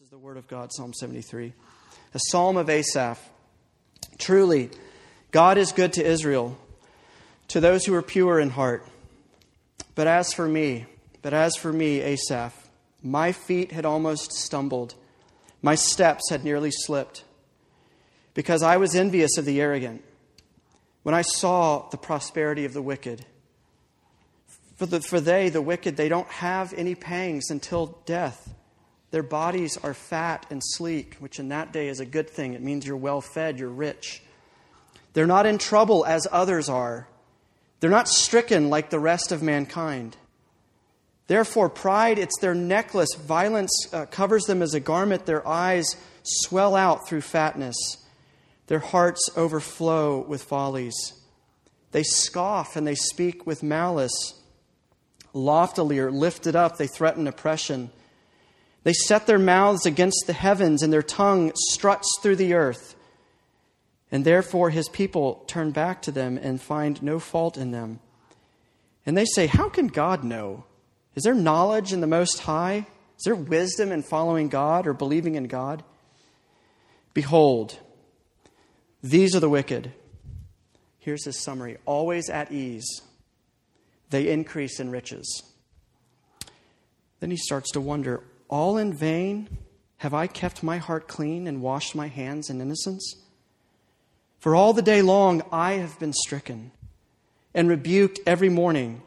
This is the word of God, Psalm 73. A psalm of Asaph. Truly, God is good to Israel, to those who are pure in heart. But as for me, but as for me, Asaph, my feet had almost stumbled, my steps had nearly slipped, because I was envious of the arrogant when I saw the prosperity of the wicked. For, the, for they, the wicked, they don't have any pangs until death. Their bodies are fat and sleek, which in that day is a good thing. It means you're well fed, you're rich. They're not in trouble as others are. They're not stricken like the rest of mankind. Therefore, pride, it's their necklace. Violence uh, covers them as a garment. Their eyes swell out through fatness. Their hearts overflow with follies. They scoff and they speak with malice. Loftily or lifted up, they threaten oppression. They set their mouths against the heavens, and their tongue struts through the earth. And therefore his people turn back to them and find no fault in them. And they say, How can God know? Is there knowledge in the Most High? Is there wisdom in following God or believing in God? Behold, these are the wicked. Here's his summary always at ease, they increase in riches. Then he starts to wonder all in vain have I kept my heart clean and washed my hands in innocence? For all the day long I have been stricken and rebuked every morning.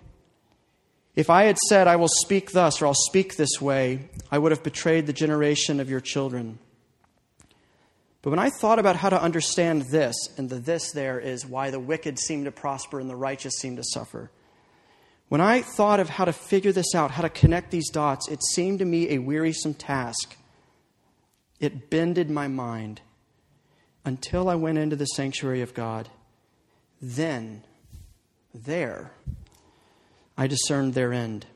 If I had said, I will speak thus or I'll speak this way, I would have betrayed the generation of your children. But when I thought about how to understand this, and the this there is why the wicked seem to prosper and the righteous seem to suffer. When I thought of how to figure this out, how to connect these dots, it seemed to me a wearisome task. It bended my mind until I went into the sanctuary of God. Then, there, I discerned their end.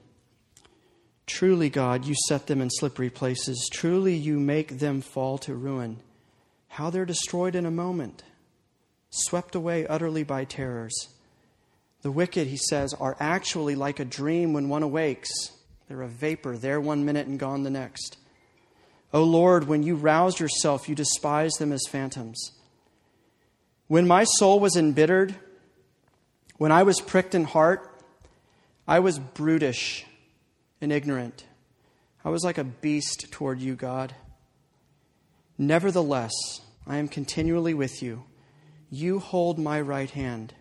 Truly, God, you set them in slippery places. Truly, you make them fall to ruin. How they're destroyed in a moment, swept away utterly by terrors. The wicked, he says, are actually like a dream when one awakes. They're a vapor, there one minute and gone the next. O Lord, when you roused yourself, you despised them as phantoms. When my soul was embittered, when I was pricked in heart, I was brutish and ignorant. I was like a beast toward you, God. Nevertheless, I am continually with you. You hold my right hand.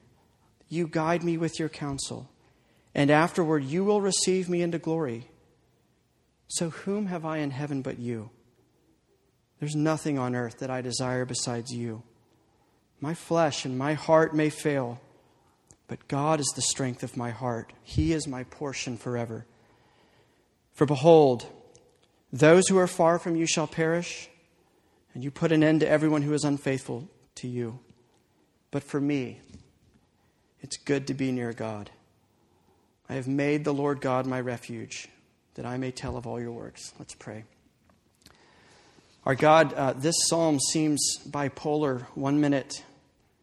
You guide me with your counsel, and afterward you will receive me into glory. So, whom have I in heaven but you? There's nothing on earth that I desire besides you. My flesh and my heart may fail, but God is the strength of my heart. He is my portion forever. For behold, those who are far from you shall perish, and you put an end to everyone who is unfaithful to you. But for me, it's good to be near God. I have made the Lord God my refuge, that I may tell of all your works. Let's pray. Our God, uh, this psalm seems bipolar. One minute,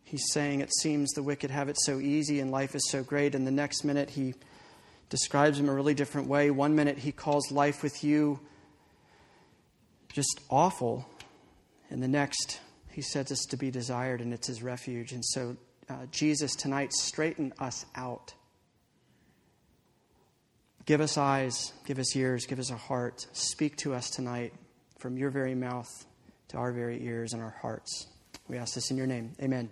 he's saying it seems the wicked have it so easy and life is so great, and the next minute, he describes them a really different way. One minute, he calls life with you just awful, and the next, he says it's to be desired and it's his refuge. And so uh, Jesus tonight straighten us out. Give us eyes, give us ears, give us a heart. Speak to us tonight from your very mouth to our very ears and our hearts. We ask this in your name. Amen.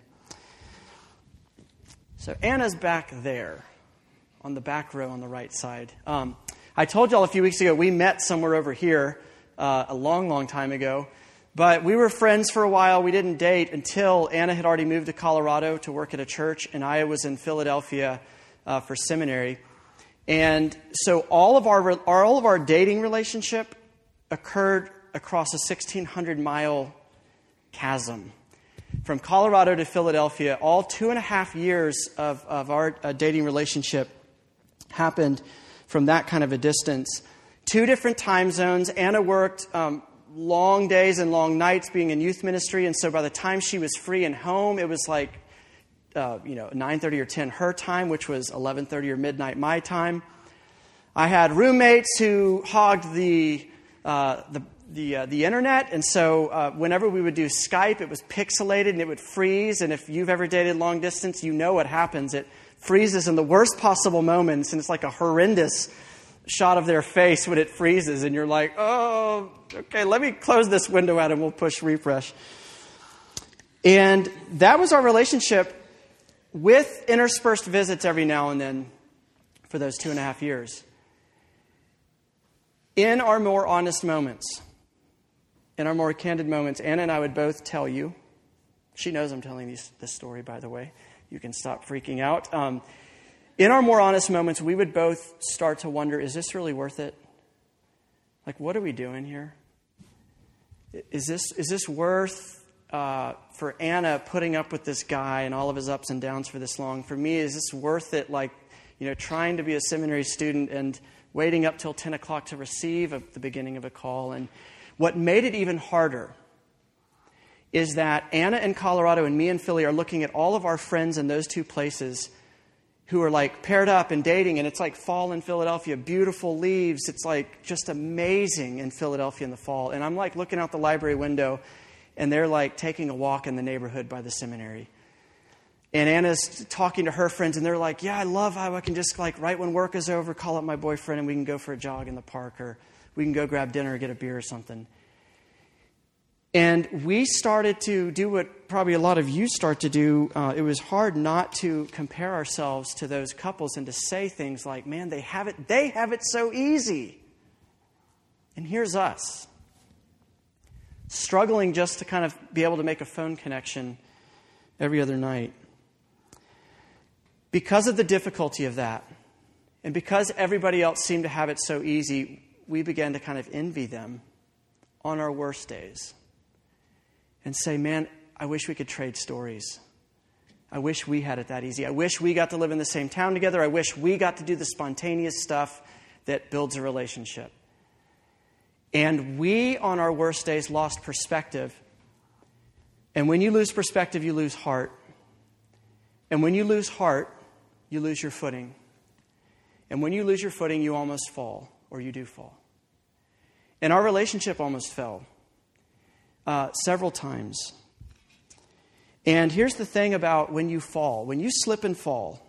So Anna's back there on the back row on the right side. Um, I told y'all a few weeks ago we met somewhere over here uh, a long, long time ago. But we were friends for a while. We didn't date until Anna had already moved to Colorado to work at a church, and I was in Philadelphia uh, for seminary. And so all of our, all of our dating relationship occurred across a 1,600 mile chasm. From Colorado to Philadelphia, all two and a half years of, of our uh, dating relationship happened from that kind of a distance. Two different time zones. Anna worked um, long days and long nights being in youth ministry, and so by the time she was free and home, it was like uh, you know 9:30 or 10 her time, which was 11:30 or midnight my time. I had roommates who hogged the, uh, the the, uh, the internet, and so uh, whenever we would do Skype, it was pixelated and it would freeze. And if you've ever dated long distance, you know what happens. It freezes in the worst possible moments, and it's like a horrendous shot of their face when it freezes, and you're like, oh, okay, let me close this window out and we'll push refresh. And that was our relationship with interspersed visits every now and then for those two and a half years. In our more honest moments, in our more candid moments, Anna and I would both tell you, she knows I'm telling these, this story, by the way. You can stop freaking out. Um, in our more honest moments, we would both start to wonder is this really worth it? Like, what are we doing here? Is this, is this worth uh, for Anna putting up with this guy and all of his ups and downs for this long? For me, is this worth it? Like, you know, trying to be a seminary student and waiting up till 10 o'clock to receive a, the beginning of a call. And what made it even harder is that Anna in Colorado and me in Philly are looking at all of our friends in those two places who are like paired up and dating, and it's like fall in Philadelphia, beautiful leaves. It's like just amazing in Philadelphia in the fall. And I'm like looking out the library window, and they're like taking a walk in the neighborhood by the seminary. And Anna's talking to her friends, and they're like, Yeah, I love how I can just, like, right when work is over, call up my boyfriend and we can go for a jog in the park, or we can go grab dinner or get a beer or something. And we started to do what probably a lot of you start to do. Uh, it was hard not to compare ourselves to those couples and to say things like, man, they have it, they have it so easy. And here's us, struggling just to kind of be able to make a phone connection every other night. Because of the difficulty of that, and because everybody else seemed to have it so easy, we began to kind of envy them on our worst days and say, man, I wish we could trade stories. I wish we had it that easy. I wish we got to live in the same town together. I wish we got to do the spontaneous stuff that builds a relationship. And we, on our worst days, lost perspective. And when you lose perspective, you lose heart. And when you lose heart, you lose your footing. And when you lose your footing, you almost fall, or you do fall. And our relationship almost fell uh, several times. And here's the thing about when you fall when you slip and fall,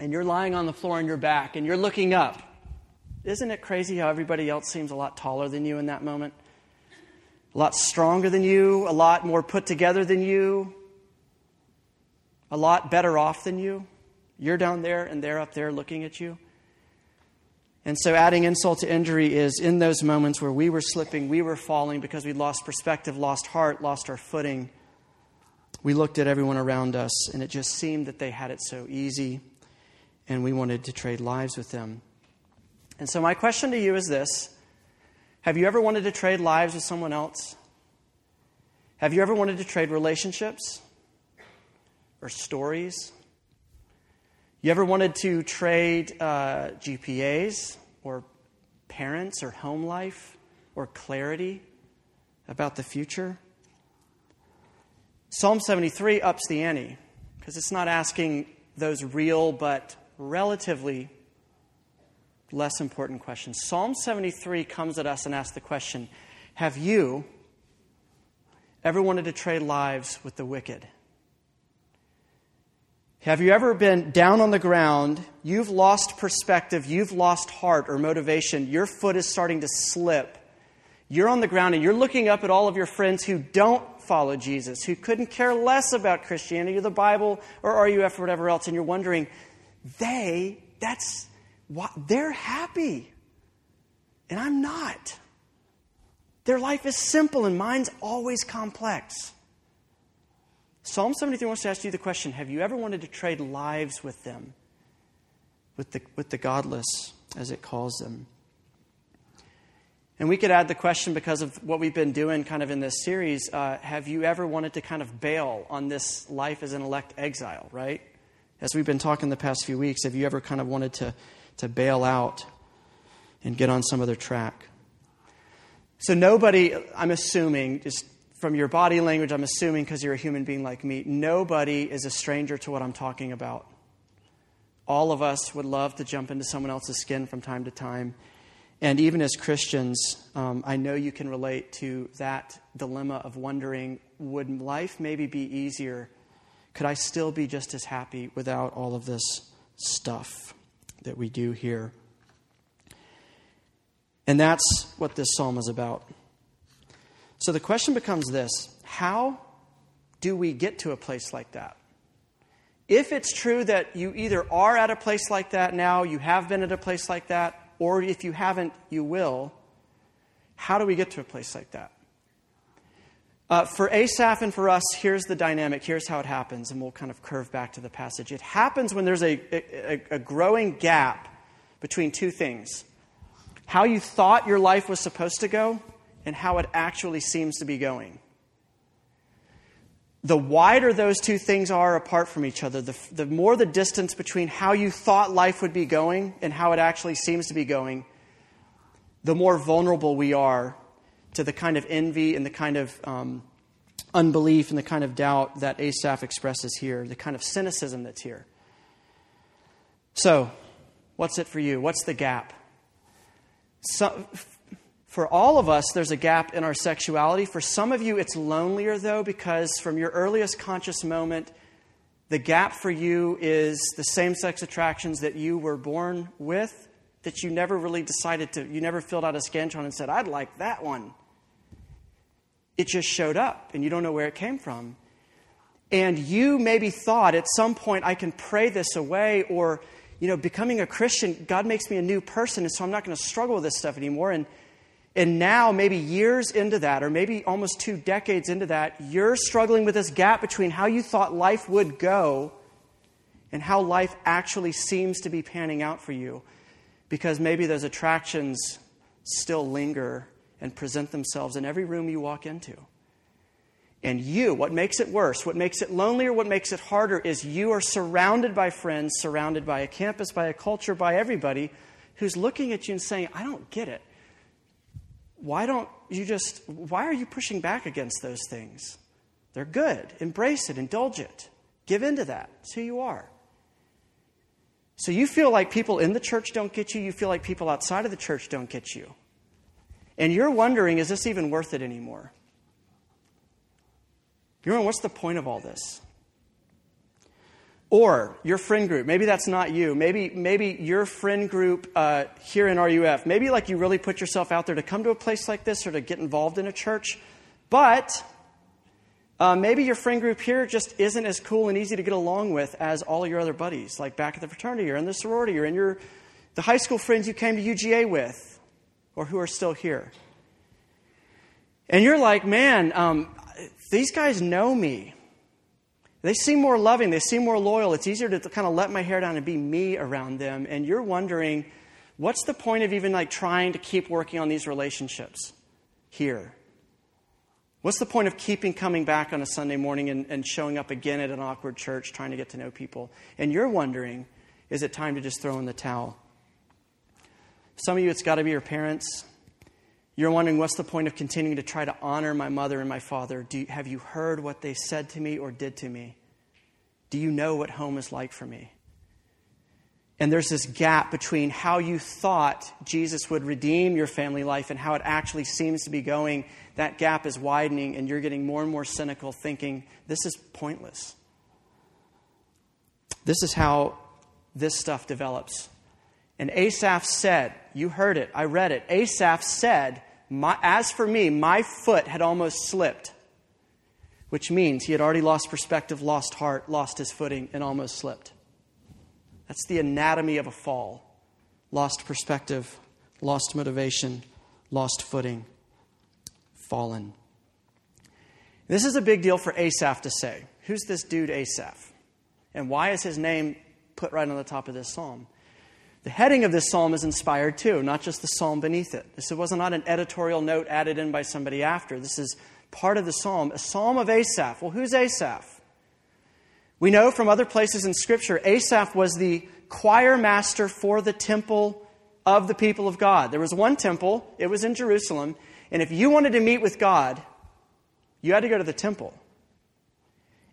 and you're lying on the floor on your back, and you're looking up, isn't it crazy how everybody else seems a lot taller than you in that moment? A lot stronger than you, a lot more put together than you, a lot better off than you. You're down there, and they're up there looking at you. And so, adding insult to injury is in those moments where we were slipping, we were falling because we lost perspective, lost heart, lost our footing. We looked at everyone around us, and it just seemed that they had it so easy, and we wanted to trade lives with them. And so, my question to you is this Have you ever wanted to trade lives with someone else? Have you ever wanted to trade relationships or stories? You ever wanted to trade uh, GPAs or parents or home life or clarity about the future? Psalm 73 ups the ante because it's not asking those real but relatively less important questions. Psalm 73 comes at us and asks the question Have you ever wanted to trade lives with the wicked? Have you ever been down on the ground? You've lost perspective, you've lost heart or motivation, your foot is starting to slip. You're on the ground and you're looking up at all of your friends who don't follow Jesus, who couldn't care less about Christianity or the Bible or RUF or whatever else, and you're wondering, they, that's what, they're happy. And I'm not. Their life is simple and mine's always complex. Psalm 73 wants to ask you the question Have you ever wanted to trade lives with them, with the, with the godless, as it calls them? And we could add the question because of what we've been doing kind of in this series uh, have you ever wanted to kind of bail on this life as an elect exile, right? As we've been talking the past few weeks, have you ever kind of wanted to, to bail out and get on some other track? So, nobody, I'm assuming, just from your body language, I'm assuming because you're a human being like me, nobody is a stranger to what I'm talking about. All of us would love to jump into someone else's skin from time to time And even as Christians, um, I know you can relate to that dilemma of wondering would life maybe be easier? Could I still be just as happy without all of this stuff that we do here? And that's what this psalm is about. So the question becomes this How do we get to a place like that? If it's true that you either are at a place like that now, you have been at a place like that, or if you haven't, you will, how do we get to a place like that? Uh, for Asaph and for us, here's the dynamic. Here's how it happens, and we'll kind of curve back to the passage. It happens when there's a, a, a growing gap between two things how you thought your life was supposed to go and how it actually seems to be going the wider those two things are apart from each other, the, the more the distance between how you thought life would be going and how it actually seems to be going, the more vulnerable we are to the kind of envy and the kind of um, unbelief and the kind of doubt that Asaph expresses here, the kind of cynicism that's here. So, what's it for you? What's the gap? So, for all of us, there's a gap in our sexuality. For some of you, it's lonelier, though, because from your earliest conscious moment, the gap for you is the same sex attractions that you were born with, that you never really decided to, you never filled out a Scantron and said, I'd like that one. It just showed up, and you don't know where it came from. And you maybe thought at some point, I can pray this away, or, you know, becoming a Christian, God makes me a new person, and so I'm not going to struggle with this stuff anymore. And and now, maybe years into that, or maybe almost two decades into that, you're struggling with this gap between how you thought life would go and how life actually seems to be panning out for you. Because maybe those attractions still linger and present themselves in every room you walk into. And you, what makes it worse, what makes it lonelier, what makes it harder is you are surrounded by friends, surrounded by a campus, by a culture, by everybody who's looking at you and saying, I don't get it why don't you just, why are you pushing back against those things? They're good. Embrace it, indulge it, give into that. It's who you are. So you feel like people in the church don't get you, you feel like people outside of the church don't get you. And you're wondering, is this even worth it anymore? You're wondering, what's the point of all this? Or your friend group, maybe that's not you. Maybe, maybe your friend group uh, here in RUF, maybe like you really put yourself out there to come to a place like this or to get involved in a church, but uh, maybe your friend group here just isn't as cool and easy to get along with as all your other buddies, like back at the fraternity or in the sorority or in your, the high school friends you came to UGA with or who are still here. And you're like, man, um, these guys know me. They seem more loving, they seem more loyal. It's easier to kind of let my hair down and be me around them. And you're wondering, what's the point of even like trying to keep working on these relationships here? What's the point of keeping coming back on a Sunday morning and, and showing up again at an awkward church trying to get to know people? And you're wondering, is it time to just throw in the towel? Some of you, it's got to be your parents. You're wondering, what's the point of continuing to try to honor my mother and my father? You, have you heard what they said to me or did to me? Do you know what home is like for me? And there's this gap between how you thought Jesus would redeem your family life and how it actually seems to be going. That gap is widening, and you're getting more and more cynical, thinking, this is pointless. This is how this stuff develops. And Asaph said, You heard it, I read it. Asaph said, As for me, my foot had almost slipped, which means he had already lost perspective, lost heart, lost his footing, and almost slipped. That's the anatomy of a fall lost perspective, lost motivation, lost footing, fallen. This is a big deal for Asaph to say. Who's this dude, Asaph? And why is his name put right on the top of this psalm? The heading of this psalm is inspired too, not just the psalm beneath it. This was not an editorial note added in by somebody after. This is part of the psalm, a psalm of Asaph. Well, who's Asaph? We know from other places in Scripture, Asaph was the choir master for the temple of the people of God. There was one temple, it was in Jerusalem, and if you wanted to meet with God, you had to go to the temple.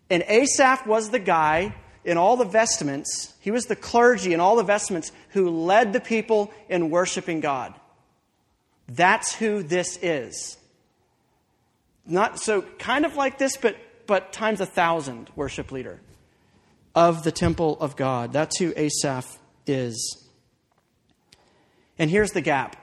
And Asaph was the guy in all the vestments, he was the clergy in all the vestments who led the people in worshiping God. That's who this is. Not so kind of like this, but but times a thousand worship leader of the temple of God. That's who Asaph is. And here's the gap.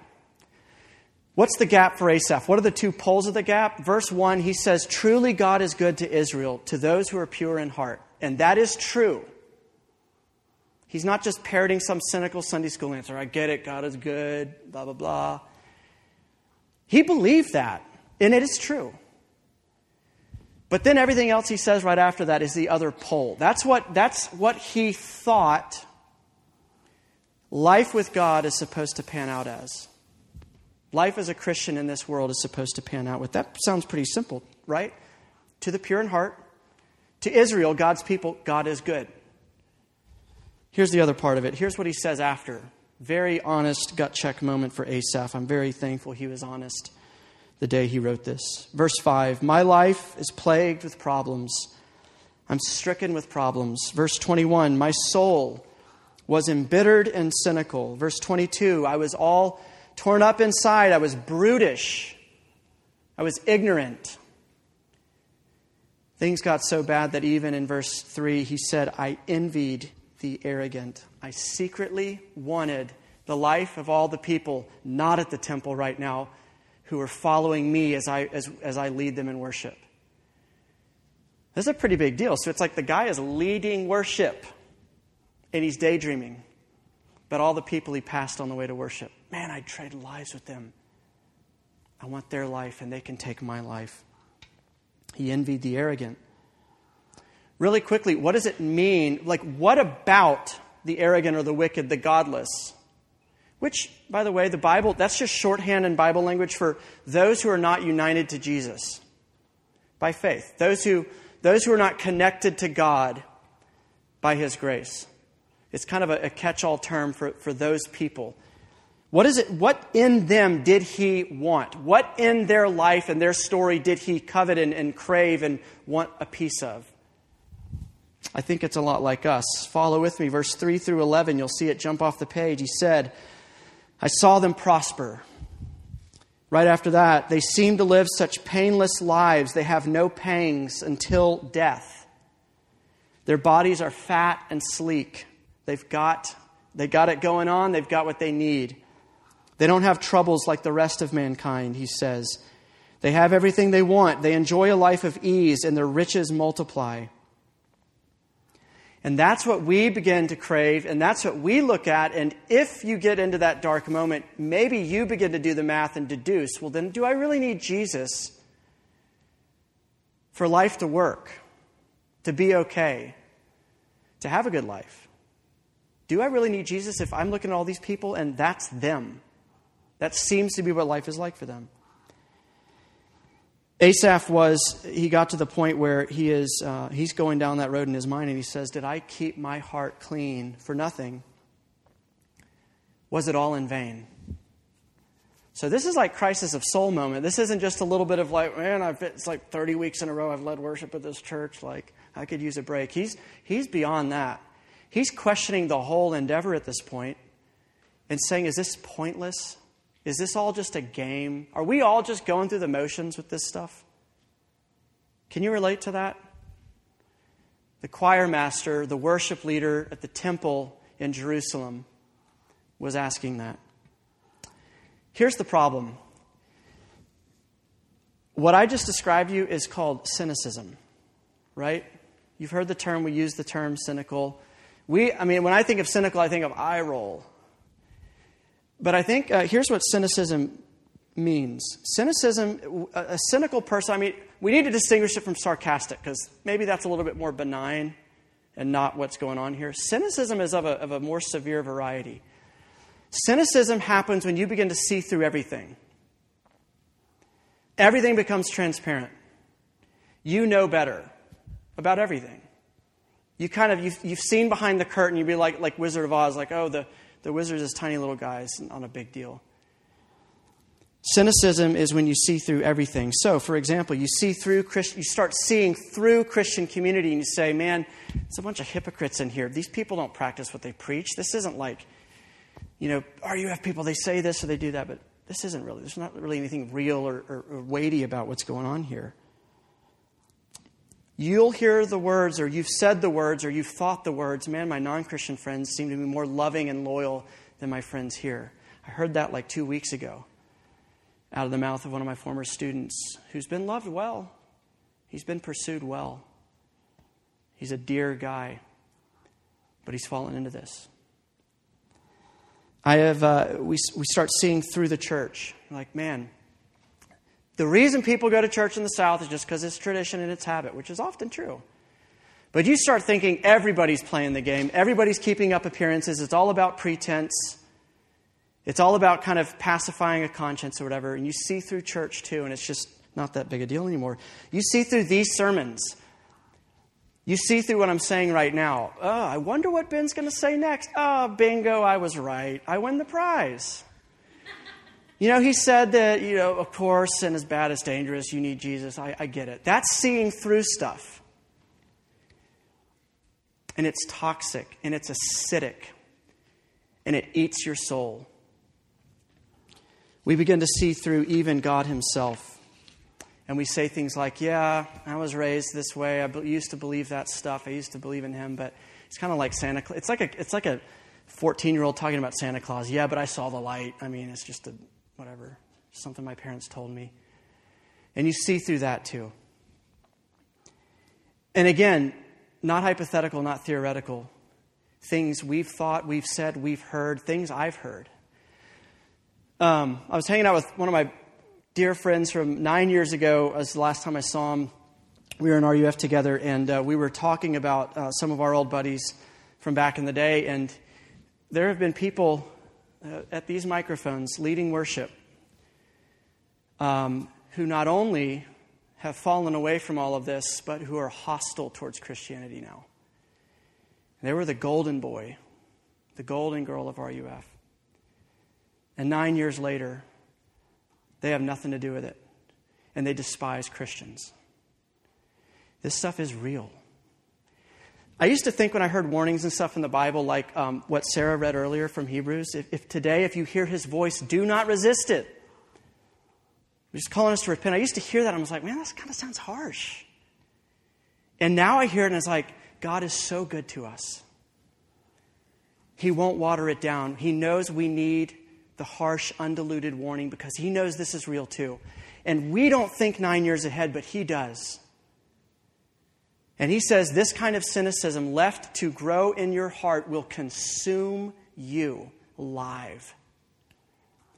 What's the gap for Asaph? What are the two poles of the gap? Verse 1, he says, Truly God is good to Israel, to those who are pure in heart. And that is true. He's not just parroting some cynical Sunday school answer. I get it, God is good, blah, blah, blah. He believed that, and it is true. But then everything else he says right after that is the other pole. That's what, that's what he thought life with God is supposed to pan out as. Life as a Christian in this world is supposed to pan out with. That sounds pretty simple, right? To the pure in heart, to Israel, God's people, God is good. Here's the other part of it. Here's what he says after. Very honest gut check moment for Asaph. I'm very thankful he was honest the day he wrote this. Verse 5 My life is plagued with problems. I'm stricken with problems. Verse 21 My soul was embittered and cynical. Verse 22 I was all torn up inside. I was brutish. I was ignorant. Things got so bad that even in verse 3, he said, I envied the arrogant. I secretly wanted the life of all the people not at the temple right now who are following me as I, as, as I lead them in worship. This is a pretty big deal. So it's like the guy is leading worship and he's daydreaming. But all the people he passed on the way to worship, man, I'd trade lives with them. I want their life and they can take my life. He envied the arrogant. Really quickly, what does it mean? Like, what about the arrogant or the wicked, the godless? Which, by the way, the Bible, that's just shorthand in Bible language for those who are not united to Jesus by faith, those who, those who are not connected to God by His grace. It's kind of a, a catch all term for, for those people. What is it? What in them did he want? What in their life and their story did he covet and, and crave and want a piece of? I think it's a lot like us. Follow with me, verse 3 through 11. You'll see it jump off the page. He said, I saw them prosper. Right after that, they seem to live such painless lives, they have no pangs until death. Their bodies are fat and sleek. They've got, they got it going on, they've got what they need. They don't have troubles like the rest of mankind, he says. They have everything they want. They enjoy a life of ease, and their riches multiply. And that's what we begin to crave, and that's what we look at. And if you get into that dark moment, maybe you begin to do the math and deduce well, then do I really need Jesus for life to work, to be okay, to have a good life? Do I really need Jesus if I'm looking at all these people and that's them? That seems to be what life is like for them. Asaph was, he got to the point where he is, uh, he's going down that road in his mind and he says, Did I keep my heart clean for nothing? Was it all in vain? So this is like crisis of soul moment. This isn't just a little bit of like, man, I've it's like 30 weeks in a row I've led worship at this church. Like I could use a break. He's he's beyond that. He's questioning the whole endeavor at this point and saying, is this pointless? Is this all just a game? Are we all just going through the motions with this stuff? Can you relate to that? The choir master, the worship leader at the temple in Jerusalem, was asking that. Here's the problem. What I just described to you is called cynicism, right? You've heard the term, we use the term cynical. We, I mean, when I think of cynical, I think of eye roll. But I think uh, here's what cynicism means cynicism, a, cynical person, I mean, we need to distinguish it from sarcastic because maybe that's a little bit more benign and not what's going on here. Cynicism is of a, of a more severe variety. Cynicism happens when you begin to see through everything. Everything becomes transparent. You know better about everything you kind of you've, you've seen behind the curtain you'd be like like wizard of oz like oh the, the wizard is tiny little guys not a big deal. Cynicism is when you see through everything. So for example you see through Christ, you start seeing through christian community and you say man it's a bunch of hypocrites in here. These people don't practice what they preach. This isn't like you know oh, you have people they say this or they do that. But this isn't really, there's not really anything real or, or, or weighty about what's going on here. You'll hear the words, or you've said the words, or you've thought the words. Man, my non Christian friends seem to be more loving and loyal than my friends here. I heard that like two weeks ago out of the mouth of one of my former students who's been loved well. He's been pursued well. He's a dear guy, but he's fallen into this. I have, uh, we, we start seeing through the church. Like, man, the reason people go to church in the South is just because it's tradition and it's habit, which is often true. But you start thinking everybody's playing the game, everybody's keeping up appearances, it's all about pretense, it's all about kind of pacifying a conscience or whatever. And you see through church too, and it's just not that big a deal anymore. You see through these sermons you see through what I'm saying right now. Oh, I wonder what Ben's going to say next. Oh, bingo, I was right. I win the prize. You know, he said that, you know, of course, sin is bad, it's dangerous, you need Jesus. I, I get it. That's seeing through stuff. And it's toxic, and it's acidic, and it eats your soul. We begin to see through even God Himself and we say things like, Yeah, I was raised this way. I used to believe that stuff. I used to believe in him. But it's kind of like Santa Claus. It's like a, it's like a 14 year old talking about Santa Claus. Yeah, but I saw the light. I mean, it's just a whatever, something my parents told me. And you see through that too. And again, not hypothetical, not theoretical. Things we've thought, we've said, we've heard, things I've heard. Um, I was hanging out with one of my dear friends from nine years ago, as the last time I saw him. We were in RUF together, and uh, we were talking about uh, some of our old buddies from back in the day. And there have been people uh, at these microphones leading worship um, who not only have fallen away from all of this, but who are hostile towards Christianity now. They were the golden boy, the golden girl of RUF. And nine years later, they have nothing to do with it. And they despise Christians. This stuff is real. I used to think when I heard warnings and stuff in the Bible, like um, what Sarah read earlier from Hebrews, if, if, today, if you hear his voice, do not resist it. He's calling us to repent. I used to hear that. I was like, man, that kind of sounds harsh. And now I hear it and it's like, God is so good to us. He won't water it down. He knows we need the harsh, undiluted warning because he knows this is real too. And we don't think nine years ahead, but he does. And he says this kind of cynicism left to grow in your heart will consume you alive.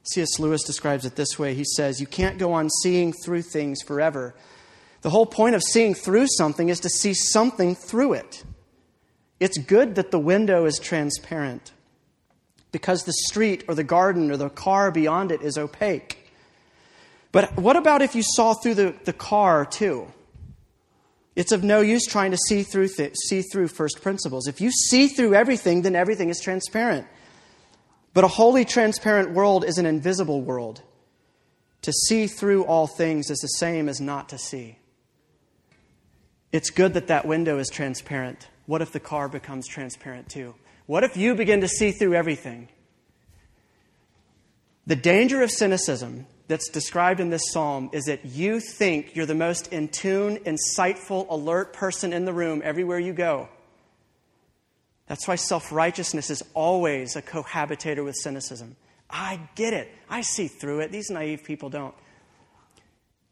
C.S. Lewis describes it this way He says, You can't go on seeing through things forever. The whole point of seeing through something is to see something through it. It's good that the window is transparent because the street or the garden or the car beyond it is opaque. But what about if you saw through the, the car too? It's of no use trying to see through, th- see through first principles. If you see through everything, then everything is transparent. But a wholly transparent world is an invisible world. To see through all things is the same as not to see. It's good that that window is transparent. What if the car becomes transparent too? What if you begin to see through everything? The danger of cynicism that's described in this psalm is that you think you're the most in tune, insightful, alert person in the room everywhere you go. That's why self righteousness is always a cohabitator with cynicism. I get it. I see through it. These naive people don't.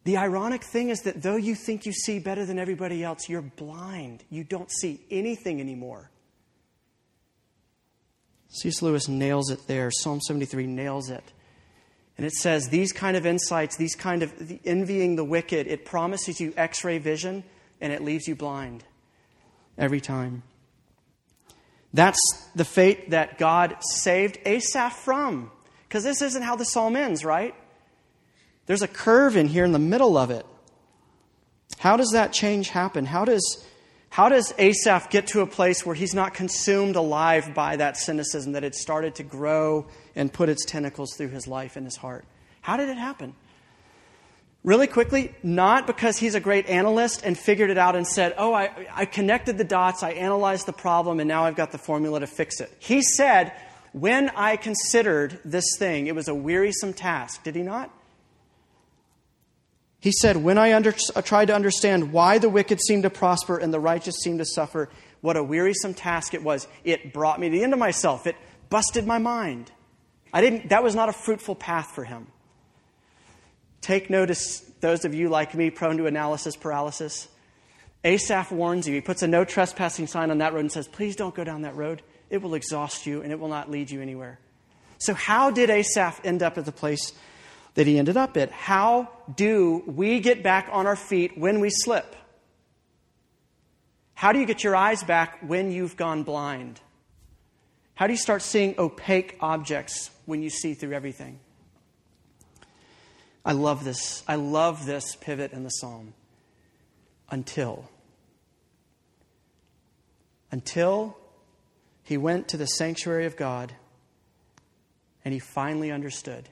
The ironic thing is that though you think you see better than everybody else, you're blind. You don't see anything anymore. C.S. Lewis nails it there. Psalm 73 nails it. And it says these kind of insights, these kind of the envying the wicked, it promises you x ray vision and it leaves you blind every time. That's the fate that God saved Asaph from. Because this isn't how the psalm ends, right? There's a curve in here in the middle of it. How does that change happen? How does how does Asaph get to a place where he's not consumed alive by that cynicism that had started to grow and put its tentacles through his life and his heart? How did it happen? Really quickly, not because he's a great analyst and figured it out and said, Oh, I, I connected the dots, I analyzed the problem, and now I've got the formula to fix it. He said, When I considered this thing, it was a wearisome task, did he not? He said, When I under, uh, tried to understand why the wicked seemed to prosper and the righteous seemed to suffer, what a wearisome task it was. It brought me to the end of myself. It busted my mind. I didn't, that was not a fruitful path for him. Take notice, those of you like me prone to analysis paralysis. Asaph warns you. He puts a no trespassing sign on that road and says, Please don't go down that road. It will exhaust you and it will not lead you anywhere. So, how did Asaph end up at the place that he ended up at? How do we get back on our feet when we slip? How do you get your eyes back when you've gone blind? How do you start seeing opaque objects when you see through everything? I love this. I love this pivot in the psalm. Until. Until he went to the sanctuary of God and he finally understood.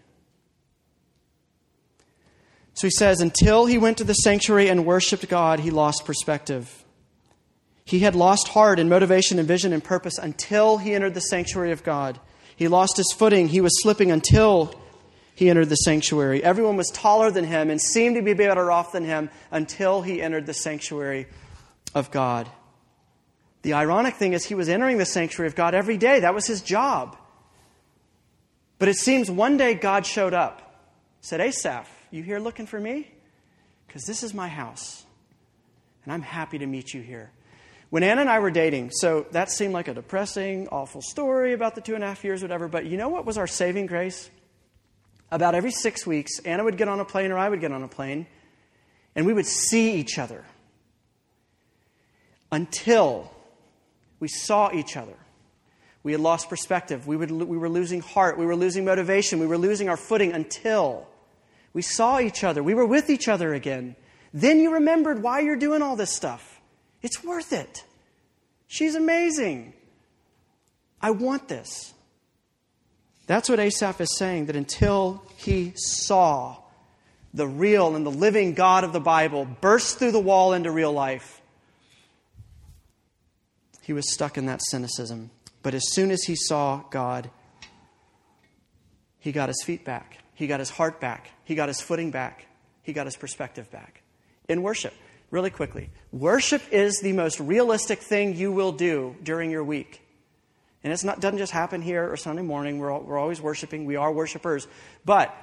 So he says, until he went to the sanctuary and worshiped God, he lost perspective. He had lost heart and motivation and vision and purpose until he entered the sanctuary of God. He lost his footing. He was slipping until he entered the sanctuary. Everyone was taller than him and seemed to be better off than him until he entered the sanctuary of God. The ironic thing is, he was entering the sanctuary of God every day. That was his job. But it seems one day God showed up, said, Asaph, you here looking for me? Because this is my house, and I'm happy to meet you here. When Anna and I were dating, so that seemed like a depressing, awful story about the two and a half years, whatever, but you know what was our saving grace? About every six weeks, Anna would get on a plane or I would get on a plane, and we would see each other until we saw each other. We had lost perspective. We, would, we were losing heart. We were losing motivation. We were losing our footing until we saw each other. We were with each other again. Then you remembered why you're doing all this stuff. It's worth it. She's amazing. I want this. That's what Asaph is saying, that until he saw the real and the living God of the Bible burst through the wall into real life, he was stuck in that cynicism. But as soon as he saw God, he got his feet back. He got his heart back. He got his footing back. He got his perspective back. In worship, really quickly, worship is the most realistic thing you will do during your week. And it doesn't just happen here or Sunday morning. We're, all, we're always worshiping. We are worshipers. But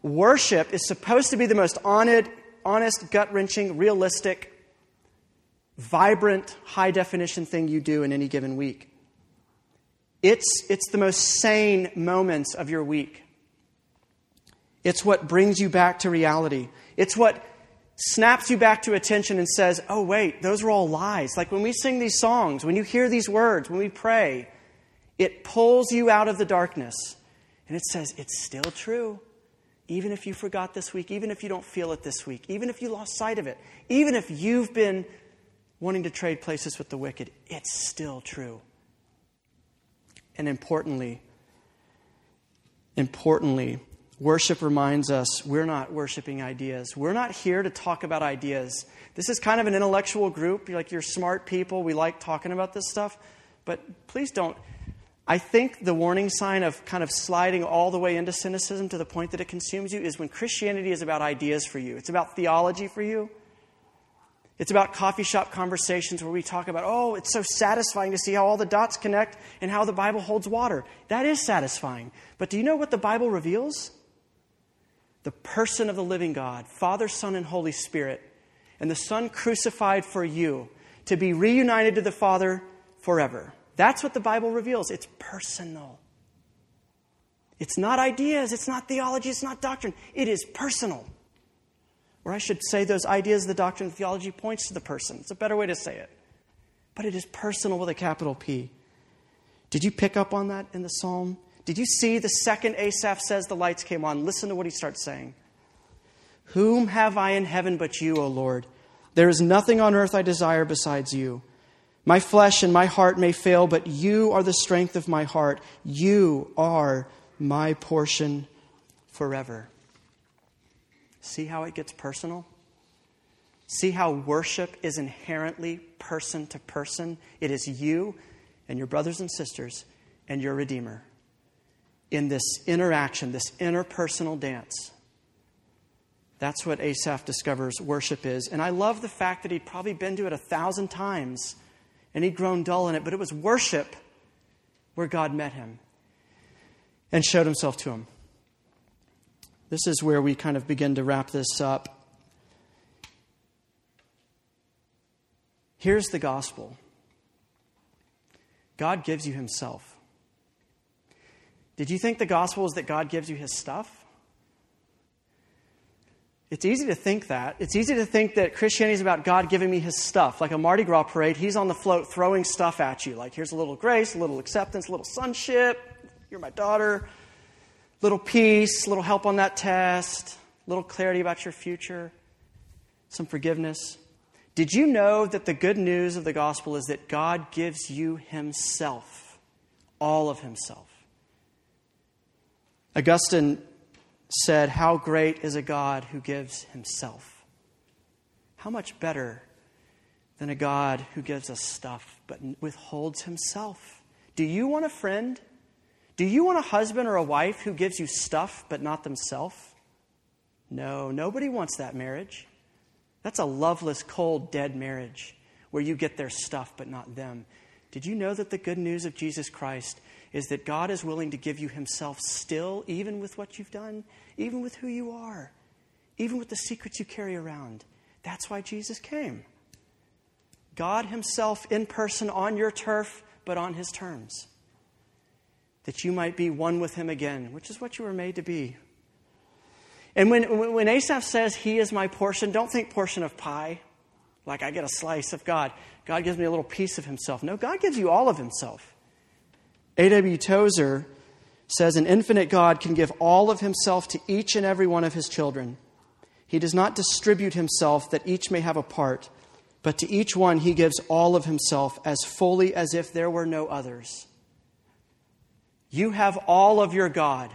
worship is supposed to be the most honest, honest gut wrenching, realistic, vibrant, high definition thing you do in any given week. It's, it's the most sane moments of your week. It's what brings you back to reality. It's what snaps you back to attention and says, oh, wait, those are all lies. Like when we sing these songs, when you hear these words, when we pray, it pulls you out of the darkness and it says, it's still true. Even if you forgot this week, even if you don't feel it this week, even if you lost sight of it, even if you've been wanting to trade places with the wicked, it's still true. And importantly, importantly, Worship reminds us we're not worshiping ideas. We're not here to talk about ideas. This is kind of an intellectual group. You're like you're smart people. We like talking about this stuff. But please don't. I think the warning sign of kind of sliding all the way into cynicism to the point that it consumes you is when Christianity is about ideas for you. It's about theology for you. It's about coffee shop conversations where we talk about, oh, it's so satisfying to see how all the dots connect and how the Bible holds water. That is satisfying. But do you know what the Bible reveals? The person of the living God, Father, Son, and Holy Spirit, and the Son crucified for you to be reunited to the Father forever. That's what the Bible reveals. It's personal. It's not ideas, it's not theology, it's not doctrine. It is personal. Or I should say, those ideas, the doctrine, the theology points to the person. It's a better way to say it. But it is personal with a capital P. Did you pick up on that in the psalm? Did you see the second Asaph says the lights came on? Listen to what he starts saying. Whom have I in heaven but you, O Lord? There is nothing on earth I desire besides you. My flesh and my heart may fail, but you are the strength of my heart. You are my portion forever. See how it gets personal? See how worship is inherently person to person? It is you and your brothers and sisters and your Redeemer. In this interaction, this interpersonal dance. That's what Asaph discovers worship is. And I love the fact that he'd probably been to it a thousand times and he'd grown dull in it, but it was worship where God met him and showed himself to him. This is where we kind of begin to wrap this up. Here's the gospel God gives you himself. Did you think the gospel is that God gives you his stuff? It's easy to think that. It's easy to think that Christianity is about God giving me his stuff. Like a Mardi Gras parade, he's on the float throwing stuff at you. Like, here's a little grace, a little acceptance, a little sonship. You're my daughter. Little peace, little help on that test, little clarity about your future, some forgiveness. Did you know that the good news of the gospel is that God gives you himself, all of himself? Augustine said, How great is a God who gives himself? How much better than a God who gives us stuff but withholds himself? Do you want a friend? Do you want a husband or a wife who gives you stuff but not themselves? No, nobody wants that marriage. That's a loveless, cold, dead marriage where you get their stuff but not them. Did you know that the good news of Jesus Christ is that God is willing to give you Himself still, even with what you've done, even with who you are, even with the secrets you carry around? That's why Jesus came. God Himself in person on your turf, but on His terms. That you might be one with Him again, which is what you were made to be. And when, when Asaph says, He is my portion, don't think portion of pie, like I get a slice of God. God gives me a little piece of Himself. No, God gives you all of Himself. A.W. Tozer says an infinite God can give all of himself to each and every one of his children. He does not distribute himself that each may have a part, but to each one he gives all of himself as fully as if there were no others. You have all of your God,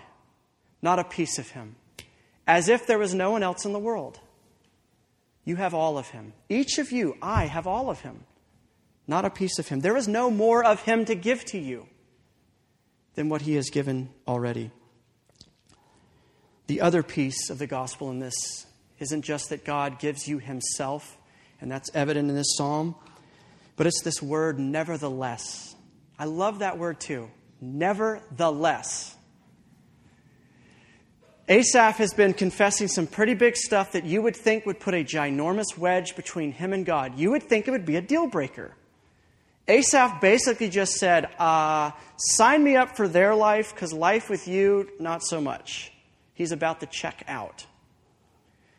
not a piece of him, as if there was no one else in the world. You have all of him. Each of you, I have all of him, not a piece of him. There is no more of him to give to you than what he has given already. The other piece of the gospel in this isn't just that God gives you himself, and that's evident in this psalm, but it's this word, nevertheless. I love that word too. Nevertheless. Asaph has been confessing some pretty big stuff that you would think would put a ginormous wedge between him and God. You would think it would be a deal breaker. Asaph basically just said, uh, Sign me up for their life because life with you, not so much. He's about to check out.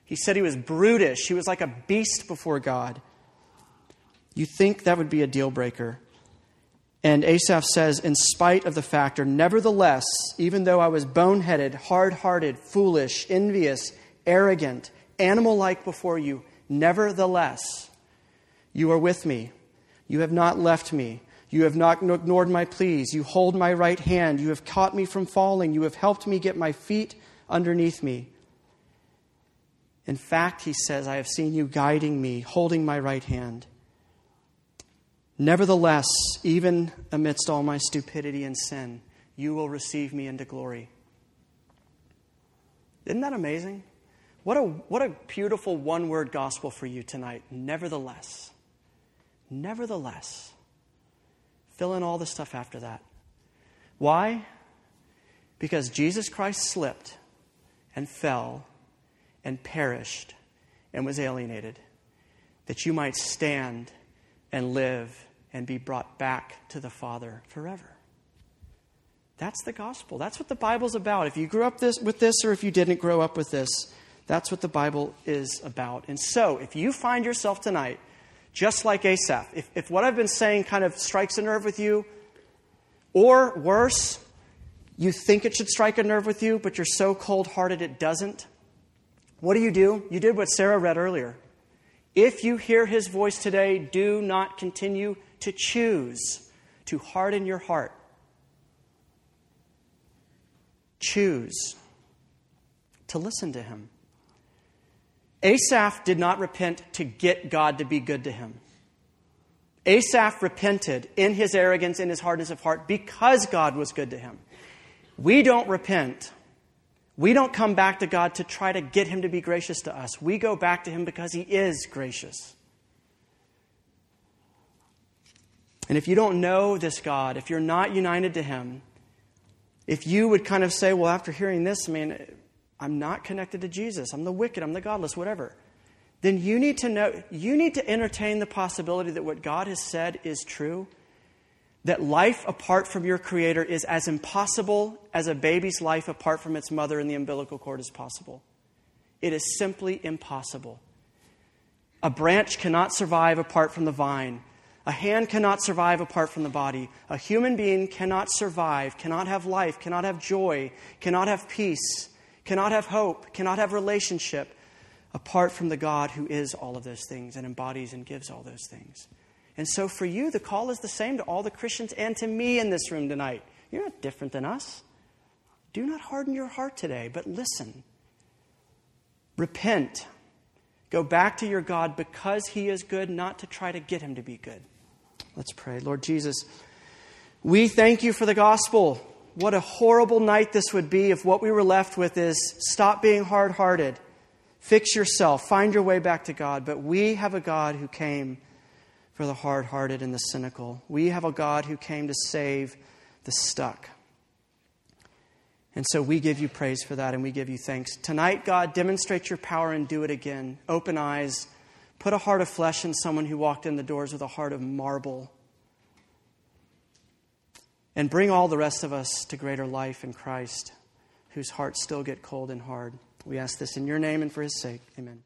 He said he was brutish, he was like a beast before God. You think that would be a deal breaker. And Asaph says, in spite of the factor, nevertheless, even though I was boneheaded, hard hearted, foolish, envious, arrogant, animal like before you, nevertheless, you are with me you have not left me. You have not ignored my pleas. You hold my right hand. You have caught me from falling. You have helped me get my feet underneath me. In fact, he says, I have seen you guiding me, holding my right hand. Nevertheless, even amidst all my stupidity and sin, you will receive me into glory. Isn't that amazing? What a, what a beautiful one word gospel for you tonight. Nevertheless. Nevertheless, fill in all the stuff after that. Why? Because Jesus Christ slipped and fell and perished and was alienated, that you might stand and live and be brought back to the Father forever. That's the gospel. That's what the Bible's about. If you grew up this, with this or if you didn't grow up with this, that's what the Bible is about. And so, if you find yourself tonight just like Asaph. If, if what I've been saying kind of strikes a nerve with you, or worse, you think it should strike a nerve with you, but you're so cold hearted it doesn't, what do you do? You did what Sarah read earlier. If you hear his voice today, do not continue to choose to harden your heart. Choose to listen to him. Asaph did not repent to get God to be good to him. Asaph repented in his arrogance, in his hardness of heart, because God was good to him. we don't repent. We don't come back to God to try to get Him to be gracious to us. We go back to Him because He is gracious. And if you don't know this God, if you're not united to Him, if you would kind of say, well, after hearing this, I mean, I'm not connected to Jesus, I'm the wicked, I'm the godless, whatever, then you need to know, you need to entertain the possibility that what God has said is true that life apart from your Creator is as impossible as a baby's life apart from its mother in the umbilical cord is possible. It is simply impossible. A branch cannot survive apart from the vine. A hand cannot survive apart from the body. A human being cannot survive, cannot have life, cannot have joy, cannot have peace, cannot have hope, cannot have relationship apart from the God who is all of those things and embodies and gives all those things. And so for you, the call is the same to all the Christians and to me in this room tonight. You're not different than us. Do not harden your heart today, but listen. Repent. Go back to your God because He is good, not to try to get Him to be good. Let's pray. Lord Jesus, we thank you for the gospel. What a horrible night this would be if what we were left with is stop being hard hearted, fix yourself, find your way back to God. But we have a God who came for the hard hearted and the cynical. We have a God who came to save the stuck. And so we give you praise for that and we give you thanks. Tonight, God, demonstrate your power and do it again. Open eyes. Put a heart of flesh in someone who walked in the doors with a heart of marble. And bring all the rest of us to greater life in Christ, whose hearts still get cold and hard. We ask this in your name and for his sake. Amen.